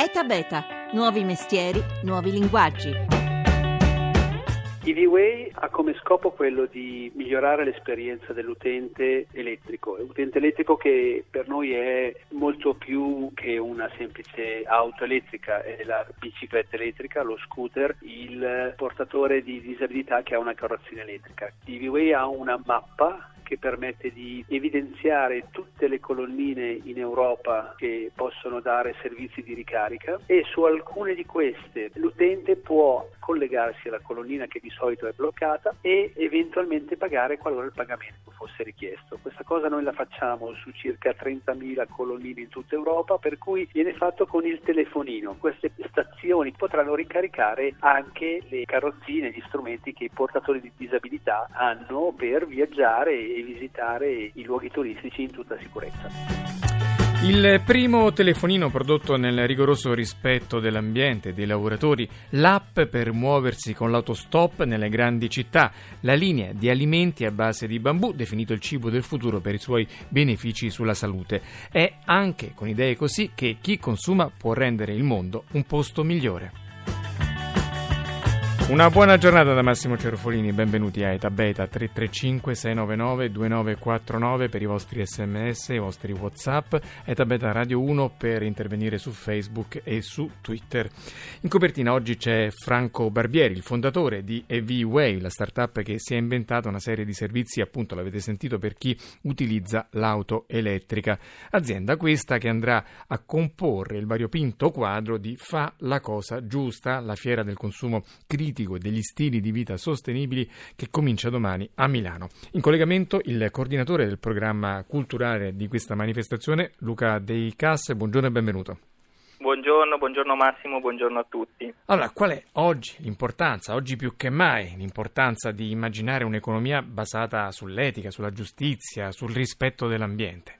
ETA Beta, nuovi mestieri, nuovi linguaggi. EV-Way ha come scopo quello di migliorare l'esperienza dell'utente elettrico, l'utente elettrico che per noi è molto più che una semplice auto elettrica, è la bicicletta elettrica, lo scooter, il portatore di disabilità che ha una carrozzina elettrica. EV-Way ha una mappa che permette di evidenziare tutte le colonnine in Europa che possono dare servizi di ricarica e su alcune di queste l'utente può collegarsi alla colonnina che di solito è bloccata e eventualmente pagare qualora il pagamento fosse richiesto. Questa cosa noi la facciamo su circa 30.000 colonnine in tutta Europa, per cui viene fatto con il telefonino. Queste stazioni potranno ricaricare anche le carrozzine, gli strumenti che i portatori di disabilità hanno per viaggiare e visitare i luoghi turistici in tutta sicurezza. Il primo telefonino prodotto nel rigoroso rispetto dell'ambiente e dei lavoratori, l'app per muoversi con l'autostop nelle grandi città, la linea di alimenti a base di bambù, definito il cibo del futuro per i suoi benefici sulla salute. È anche con idee così che chi consuma può rendere il mondo un posto migliore. Una buona giornata da Massimo Cerofolini, benvenuti a Eta Beta 335 699 2949 per i vostri sms, i vostri whatsapp, Eta Beta Radio 1 per intervenire su Facebook e su Twitter. In copertina oggi c'è Franco Barbieri, il fondatore di EV-Way, la startup che si è inventata una serie di servizi, appunto l'avete sentito, per chi utilizza l'auto elettrica. Azienda questa che andrà a comporre il variopinto quadro di Fa la cosa giusta, la fiera del consumo critico politico e degli stili di vita sostenibili che comincia domani a Milano. In collegamento il coordinatore del programma culturale di questa manifestazione, Luca Dei Cas. Buongiorno e benvenuto. Buongiorno, buongiorno Massimo, buongiorno a tutti. Allora, qual è oggi l'importanza, oggi più che mai, l'importanza di immaginare un'economia basata sull'etica, sulla giustizia, sul rispetto dell'ambiente?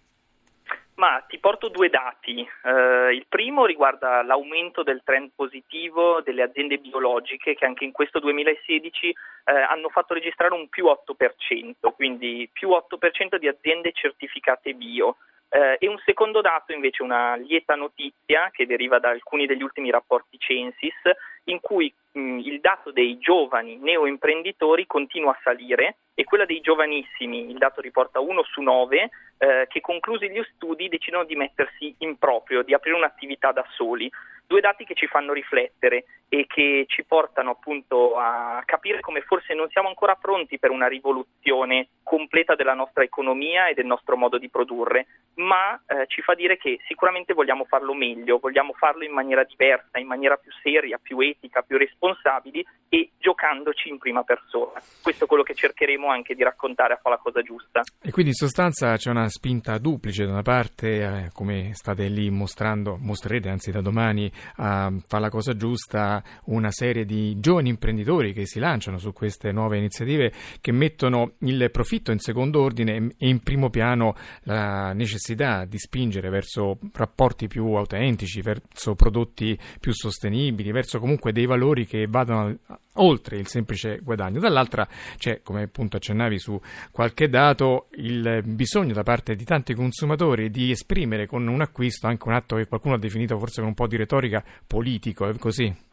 Ma ti porto due dati. Uh, il primo riguarda l'aumento del trend positivo delle aziende biologiche che anche in questo 2016 uh, eh, hanno fatto registrare un più 8%, quindi più 8% di aziende certificate bio. Uh, e un secondo dato invece, una lieta notizia che deriva da alcuni degli ultimi rapporti Censis, in cui mh, il dato dei giovani neoimprenditori continua a salire e quella dei giovanissimi, il dato riporta 1 su 9, eh, che conclusi gli studi decidono di mettersi in proprio, di aprire un'attività da soli. Due dati che ci fanno riflettere e che ci portano appunto a capire come forse non siamo ancora pronti per una rivoluzione completa della nostra economia e del nostro modo di produrre, ma eh, ci fa dire che sicuramente vogliamo farlo meglio, vogliamo farlo in maniera diversa, in maniera più seria, più etica, più responsabili e giocandoci in prima persona. Questo è quello che cercheremo anche di raccontare a Fa la cosa giusta. E quindi in sostanza c'è una spinta duplice, da una parte, eh, come state lì mostrando, mostrerete anzi da domani a Fa la cosa giusta, una serie di giovani imprenditori che si lanciano su queste nuove iniziative che mettono il profitto in secondo ordine e in primo piano la necessità di spingere verso rapporti più autentici, verso prodotti più sostenibili, verso comunque dei valori che vadano oltre il semplice guadagno. Dall'altra c'è, come appunto accennavi su qualche dato, il bisogno da parte di tanti consumatori di esprimere con un acquisto anche un atto che qualcuno ha definito forse con un po' di retorica politico, è così?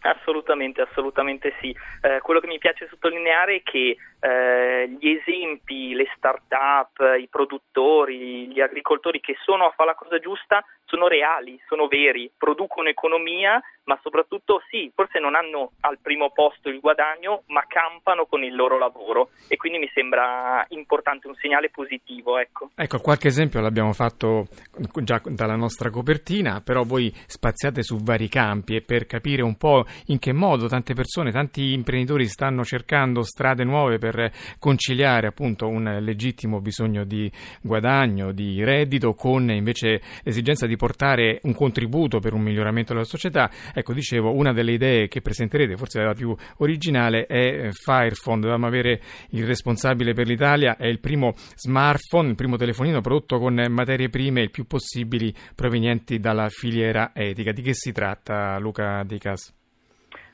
Assolutamente, assolutamente sì. Eh, quello che mi piace sottolineare è che eh, gli esempi, le start-up, i produttori, gli agricoltori che sono a fare la cosa giusta sono reali, sono veri, producono economia ma soprattutto sì, forse non hanno al primo posto il guadagno, ma campano con il loro lavoro e quindi mi sembra importante un segnale positivo. Ecco, ecco qualche esempio l'abbiamo fatto già dalla nostra copertina, però voi spaziate su vari campi e per capire un po' in che modo tante persone, tanti imprenditori stanno cercando strade nuove per conciliare appunto un legittimo bisogno di guadagno, di reddito con invece l'esigenza di portare un contributo per un miglioramento della società Ecco, dicevo, una delle idee che presenterete, forse la più originale, è eh, Firephone. Dovevamo avere il responsabile per l'Italia, è il primo smartphone, il primo telefonino prodotto con materie prime il più possibili provenienti dalla filiera etica. Di che si tratta, Luca Dicas?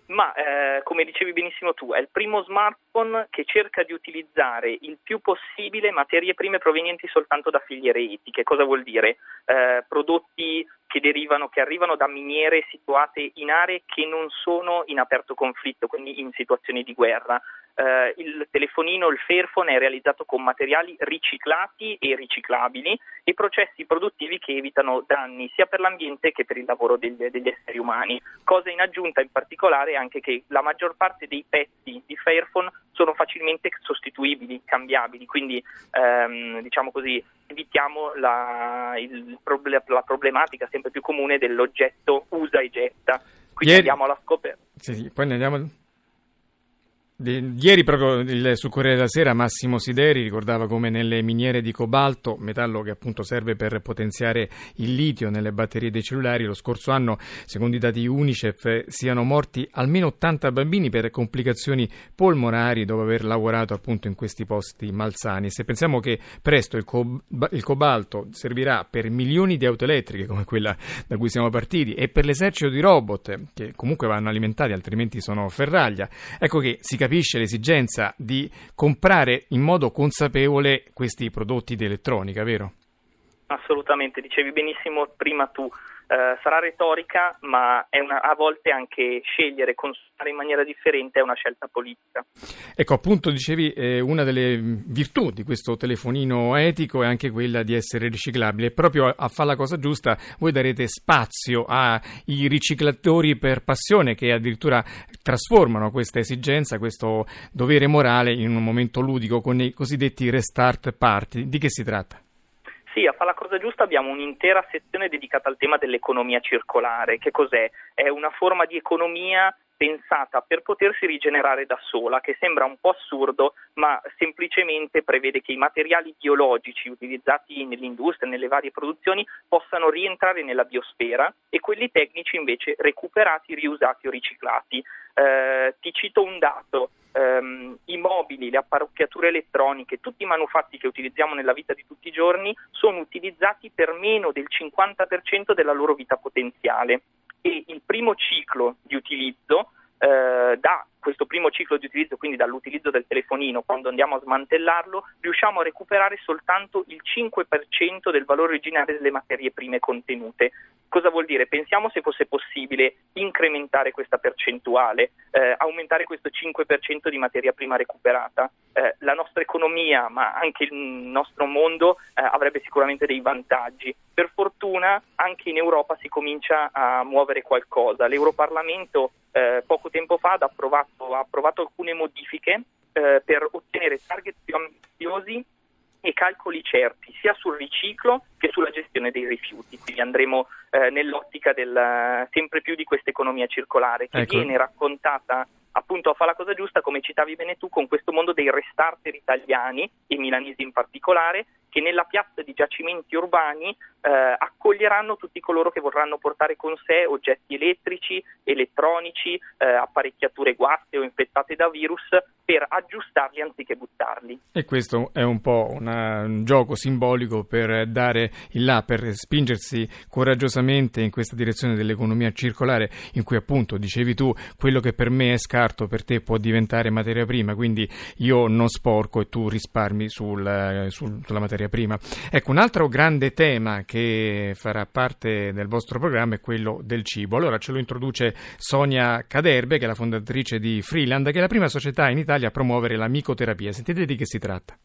Ma eh, come dicevi benissimo tu, è il primo smartphone smartphone che cerca di utilizzare il più possibile materie prime provenienti soltanto da filiere etiche. Cosa vuol dire? Eh, prodotti che derivano, che arrivano da miniere situate in aree che non sono in aperto conflitto, quindi in situazioni di guerra. Uh, il telefonino, il Fairphone è realizzato con materiali riciclati e riciclabili e processi produttivi che evitano danni sia per l'ambiente che per il lavoro degli, degli esseri umani. Cosa in aggiunta in particolare è anche che la maggior parte dei pezzi di Fairphone sono facilmente sostituibili, cambiabili, quindi um, diciamo così evitiamo la, il, la problematica sempre più comune dell'oggetto usa e getta. Quindi Ieri... andiamo alla scoperta. Sì, sì, poi andiamo Ieri proprio il, sul Corriere della Sera Massimo Sideri ricordava come nelle miniere di cobalto, metallo che appunto serve per potenziare il litio nelle batterie dei cellulari, lo scorso anno, secondo i dati UNICEF, siano morti almeno 80 bambini per complicazioni polmonari dopo aver lavorato appunto in questi posti malsani. Se pensiamo che presto il, co- il cobalto servirà per milioni di auto elettriche come quella da cui siamo partiti e per l'esercito di robot che comunque vanno alimentati altrimenti sono ferraglia, ecco che si capisce l'esigenza di comprare in modo consapevole questi prodotti di elettronica, vero? Assolutamente, dicevi benissimo prima tu. Uh, sarà retorica, ma una, a volte anche scegliere, consumare in maniera differente è una scelta politica. Ecco, appunto, dicevi, eh, una delle virtù di questo telefonino etico è anche quella di essere riciclabile. proprio a, a fare la cosa giusta voi darete spazio ai riciclatori per passione che addirittura trasformano questa esigenza, questo dovere morale in un momento ludico con i cosiddetti restart party. Di che si tratta? Sì, a Fa la cosa giusta abbiamo un'intera sezione dedicata al tema dell'economia circolare. Che cos'è? È una forma di economia pensata per potersi rigenerare da sola, che sembra un po' assurdo, ma semplicemente prevede che i materiali biologici utilizzati nell'industria, nelle varie produzioni, possano rientrare nella biosfera e quelli tecnici invece recuperati, riusati o riciclati. Eh, ti cito un dato ehm, i mobili, le apparecchiature elettroniche, tutti i manufatti che utilizziamo nella vita di tutti i giorni sono utilizzati per meno del 50% della loro vita potenziale e il primo ciclo di utilizzo eh, da questo primo ciclo di utilizzo, quindi dall'utilizzo del telefonino, quando andiamo a smantellarlo, riusciamo a recuperare soltanto il 5% del valore originale delle materie prime contenute. Cosa vuol dire? Pensiamo se fosse possibile incrementare questa percentuale, eh, aumentare questo 5% di materia prima recuperata. Eh, la nostra economia, ma anche il nostro mondo, eh, avrebbe sicuramente dei vantaggi. Per fortuna anche in Europa si comincia a muovere qualcosa. L'Europarlamento eh, poco tempo fa ha approvato, ha approvato alcune modifiche eh, per ottenere target più ambiziosi e calcoli certi sia sul riciclo che sulla gestione dei rifiuti. Quindi andremo eh, nell'ottica del, sempre più di questa economia circolare che ecco. viene raccontata appunto a fare la cosa giusta, come citavi bene tu, con questo mondo dei restarter italiani e milanesi in particolare, che nella piazza di giacimenti urbani eh, accoglieranno tutti coloro che vorranno portare con sé oggetti elettrici, elettronici, eh, apparecchiature guaste o infettate da virus per aggiustarli anziché buttarli. E questo è un po' una, un gioco simbolico per dare il là, per spingersi coraggiosamente in questa direzione dell'economia circolare, in cui appunto, dicevi tu, quello che per me è scarto per te può diventare materia prima, quindi io non sporco e tu risparmi sul, sul, sulla materia prima. Ecco, un altro grande tema che farà parte del vostro programma è quello del cibo. Allora ce lo introduce Sonia Caderbe, che è la fondatrice di Freeland, che è la prima società in Italia a promuovere la micoterapia. Sentite di che si tratta.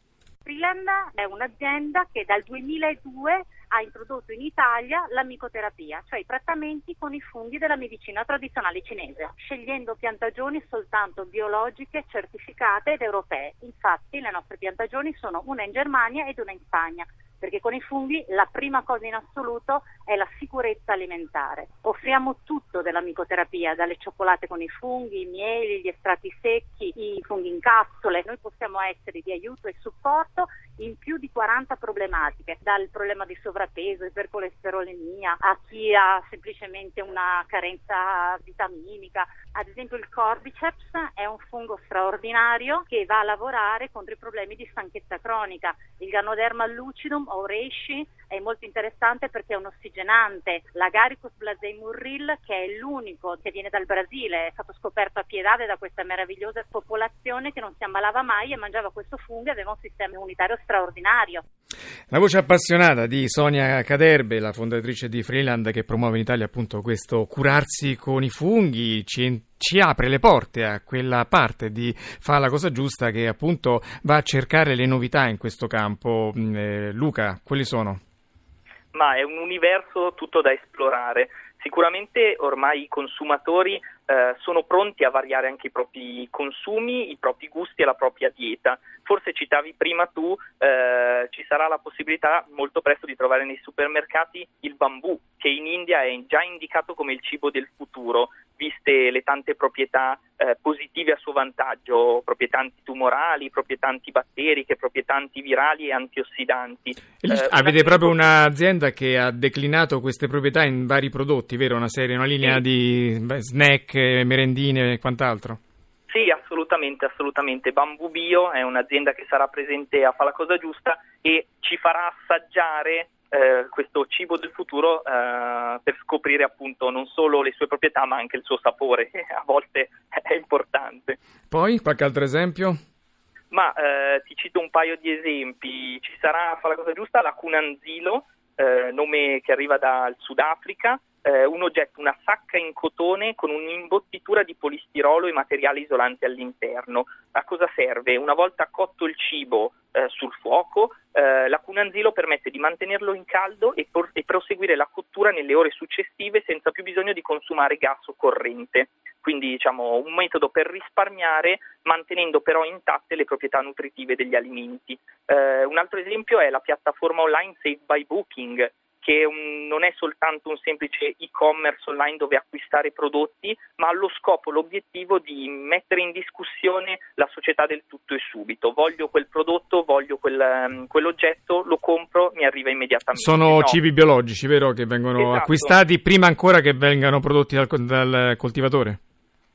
Freeland è un'azienda che dal 2002 ha introdotto in Italia la micoterapia, cioè i trattamenti con i funghi della medicina tradizionale cinese, scegliendo piantagioni soltanto biologiche, certificate ed europee. Infatti le nostre piantagioni sono una in Germania ed una in Spagna perché con i funghi la prima cosa in assoluto è la sicurezza alimentare. Offriamo tutto della micoterapia, dalle cioccolate con i funghi, i mieli, gli estratti secchi, i funghi in capsule. Noi possiamo essere di aiuto e supporto in più di 40 problematiche, dal problema di sovrappeso, ipercolesterolemia, a chi ha semplicemente una carenza vitaminica. Ad esempio il Cordyceps è un fungo straordinario che va a lavorare contro i problemi di stanchezza cronica. Il Ganoderma lucidum o reishi è molto interessante perché è un ossigenante, l'Agaricus blasei murril, che è l'unico che viene dal Brasile, è stato scoperto a Piedade da questa meravigliosa popolazione che non si ammalava mai e mangiava questo fungo e aveva un sistema immunitario straordinario. La voce appassionata di Sonia Caderbe, la fondatrice di Freeland che promuove in Italia appunto questo curarsi con i funghi, ci, ci apre le porte a quella parte di Fa la cosa giusta che appunto va a cercare le novità in questo campo. Mm, eh, Luca, quali sono? Ma è un universo tutto da esplorare. Sicuramente ormai i consumatori eh, sono pronti a variare anche i propri consumi, i propri gusti e la propria dieta. Forse citavi prima tu, eh, ci sarà la possibilità molto presto di trovare nei supermercati il bambù, che in India è già indicato come il cibo del futuro, viste le tante proprietà eh, positive a suo vantaggio, proprietà antitumorali, proprietà antibatteriche, proprietà antivirali e antiossidanti. E eh, avete proprio un'azienda che ha declinato queste proprietà in vari prodotti, vero? Una serie, una linea sì. di snack, merendine e quant'altro? Sì, assolutamente, assolutamente. Bambù Bio è un'azienda che sarà presente a Fa la cosa giusta e ci farà assaggiare eh, questo cibo del futuro eh, per scoprire appunto non solo le sue proprietà ma anche il suo sapore, che a volte è importante. Poi qualche altro esempio? Ma eh, ti cito un paio di esempi. Ci sarà, fa la cosa giusta, la Cunanzilo, eh, nome che arriva dal Sudafrica, eh, un oggetto, una sacca in cotone con un'imbottitura di polistirolo e materiale isolante all'interno. A cosa serve? Una volta cotto il cibo eh, sul fuoco, eh, la cunanzilo permette di mantenerlo in caldo e, por- e, proseguire la cottura nelle ore successive senza più bisogno di consumare gas o corrente. Quindi diciamo un metodo per risparmiare mantenendo però intatte le proprietà nutritive degli alimenti. Eh, un altro esempio è la piattaforma online Save by Booking che un, non è soltanto un semplice e-commerce online dove acquistare prodotti, ma ha lo scopo, l'obiettivo di mettere in discussione la società del tutto e subito. Voglio quel prodotto, voglio quel, um, quell'oggetto, lo compro, mi arriva immediatamente. Sono no. cibi biologici, vero? Che vengono esatto. acquistati prima ancora che vengano prodotti dal, dal coltivatore?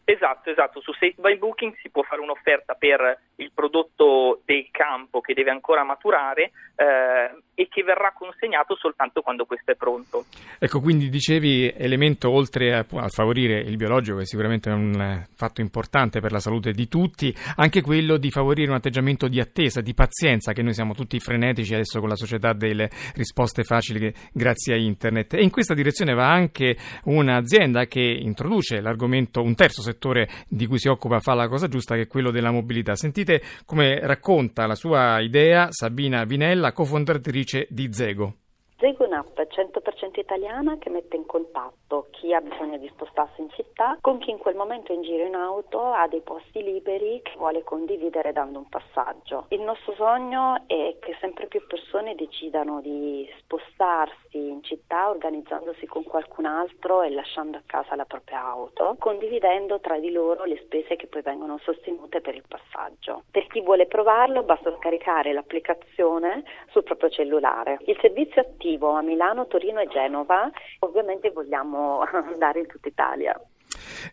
Esatto, esatto. Su Safe by Booking si può fare un'offerta per il prodotto del campo che deve ancora maturare eh, e che verrà consegnato soltanto quando questo è pronto. Ecco, quindi dicevi elemento oltre a, a favorire il biologico, che sicuramente è un eh, fatto importante per la salute di tutti, anche quello di favorire un atteggiamento di attesa, di pazienza, che noi siamo tutti frenetici adesso con la società delle risposte facili grazie a internet. E in questa direzione va anche un'azienda che introduce l'argomento, un terzo settore di cui si occupa, fa la cosa giusta, che è quello della mobilità. Sentite come racconta la sua idea Sabina Vinella, cofondatrice di Zego. Zego un'app 100% italiana che mette in contatto chi ha bisogno di spostarsi in città con chi in quel momento è in giro in auto ha dei posti liberi che vuole condividere dando un passaggio. Il nostro sogno è che sempre più persone decidano di spostarsi in città organizzandosi con qualcun altro e lasciando a casa la propria auto, condividendo tra di loro le spese che poi vengono sostenute per il passaggio. Per chi vuole provarlo basta scaricare l'applicazione sul proprio cellulare. Il servizio attivo attivo a Milano, Torino e Genova, ovviamente vogliamo andare in tutta Italia.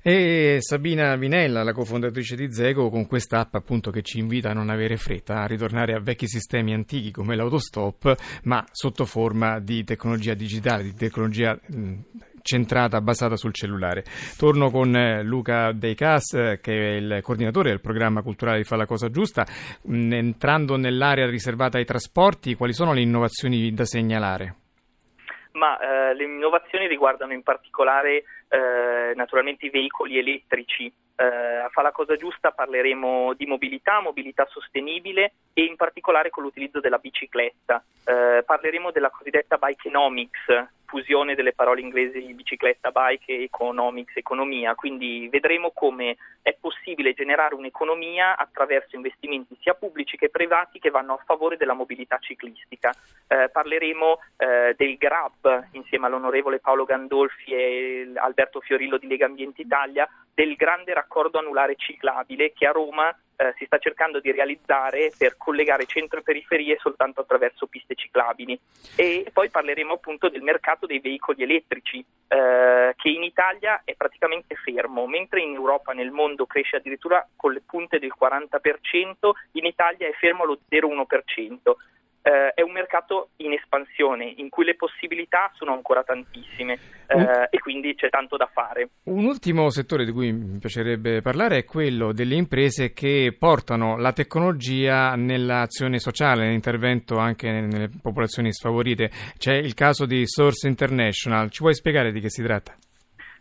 E Sabina Vinella, la cofondatrice di Zego, con questa app appunto che ci invita a non avere fretta, a ritornare a vecchi sistemi antichi come l'autostop, ma sotto forma di tecnologia digitale, di tecnologia centrata, basata sul cellulare. Torno con eh, Luca Deicas, eh, che è il coordinatore del programma culturale di Fa la cosa giusta. Mm, entrando nell'area riservata ai trasporti, quali sono le innovazioni da segnalare? Ma eh, le innovazioni riguardano in particolare eh, naturalmente i veicoli elettrici. Eh, a Fa la cosa giusta parleremo di mobilità, mobilità sostenibile e in particolare con l'utilizzo della bicicletta. Eh, parleremo della cosiddetta bikenomics, fusione delle parole inglesi bicicletta, bike economics, economia, quindi vedremo come è possibile generare un'economia attraverso investimenti sia pubblici che privati che vanno a favore della mobilità ciclistica. Eh, parleremo eh, del GRAB insieme all'onorevole Paolo Gandolfi e Alberto Fiorillo di Lega Ambiente Italia del grande raccordo anulare ciclabile che a Roma eh, si sta cercando di realizzare per collegare centro e periferie soltanto attraverso piste ciclabili. E poi parleremo appunto del mercato dei veicoli elettrici eh, che in Italia è praticamente fermo, mentre in Europa nel mondo cresce addirittura con le punte del 40%, in Italia è fermo allo 0,1%. Eh, è un mercato in espansione in cui le possibilità sono ancora tantissime eh, e quindi c'è tanto da fare. Un ultimo settore di cui mi piacerebbe parlare è quello delle imprese che portano la tecnologia nell'azione sociale, nell'intervento anche nelle popolazioni sfavorite. C'è il caso di Source International, ci puoi spiegare di che si tratta?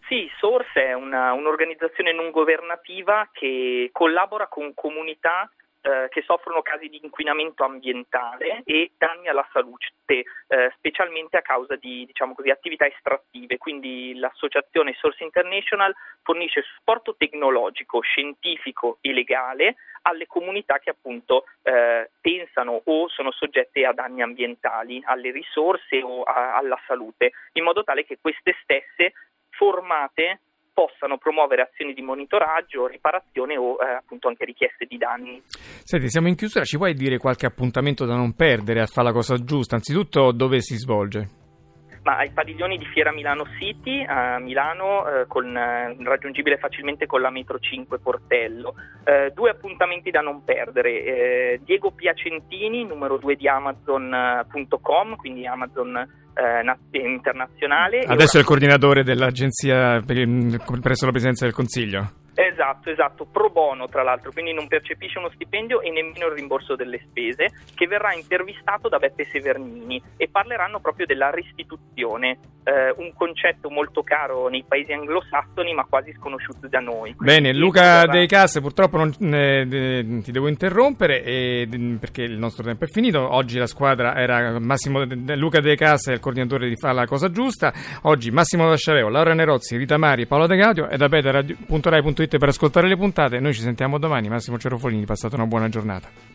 Sì, Source è una, un'organizzazione non governativa che collabora con comunità eh, che soffrono casi di inquinamento ambientale e danni alla salute, eh, specialmente a causa di diciamo così, attività estrattive. Quindi l'associazione Source International fornisce supporto tecnologico, scientifico e legale alle comunità che appunto eh, pensano o sono soggette a danni ambientali, alle risorse o a, alla salute, in modo tale che queste stesse formate possano promuovere azioni di monitoraggio, riparazione o eh, appunto anche richieste di danni. Senti, siamo in chiusura, ci puoi dire qualche appuntamento da non perdere a fare la cosa giusta? Anzitutto dove si svolge? Ma ai padiglioni di Fiera Milano City a Milano eh, con, eh, raggiungibile facilmente con la metro 5 Portello. Eh, due appuntamenti da non perdere. Eh, Diego Piacentini, numero 2 di Amazon.com, quindi Amazon eh, internazionale. Adesso è il coordinatore dell'agenzia presso la Presidenza del Consiglio. Esatto, esatto, pro bono tra l'altro, quindi non percepisce uno stipendio e nemmeno il rimborso delle spese, che verrà intervistato da Beppe Severnini e parleranno proprio della restituzione, eh, un concetto molto caro nei paesi anglosassoni ma quasi sconosciuto da noi. Bene, Luca verrà... De Casse, purtroppo non, eh, ti devo interrompere e, perché il nostro tempo è finito, oggi la squadra era Massimo Luca De Casse, il coordinatore di Fa la cosa giusta, oggi Massimo Lasciareo, Laura Nerozzi, Rita Mari, Paolo De Gaudio e da beta.rai.it per ascoltare le puntate. Noi ci sentiamo domani. Massimo Cerofolini, passate una buona giornata.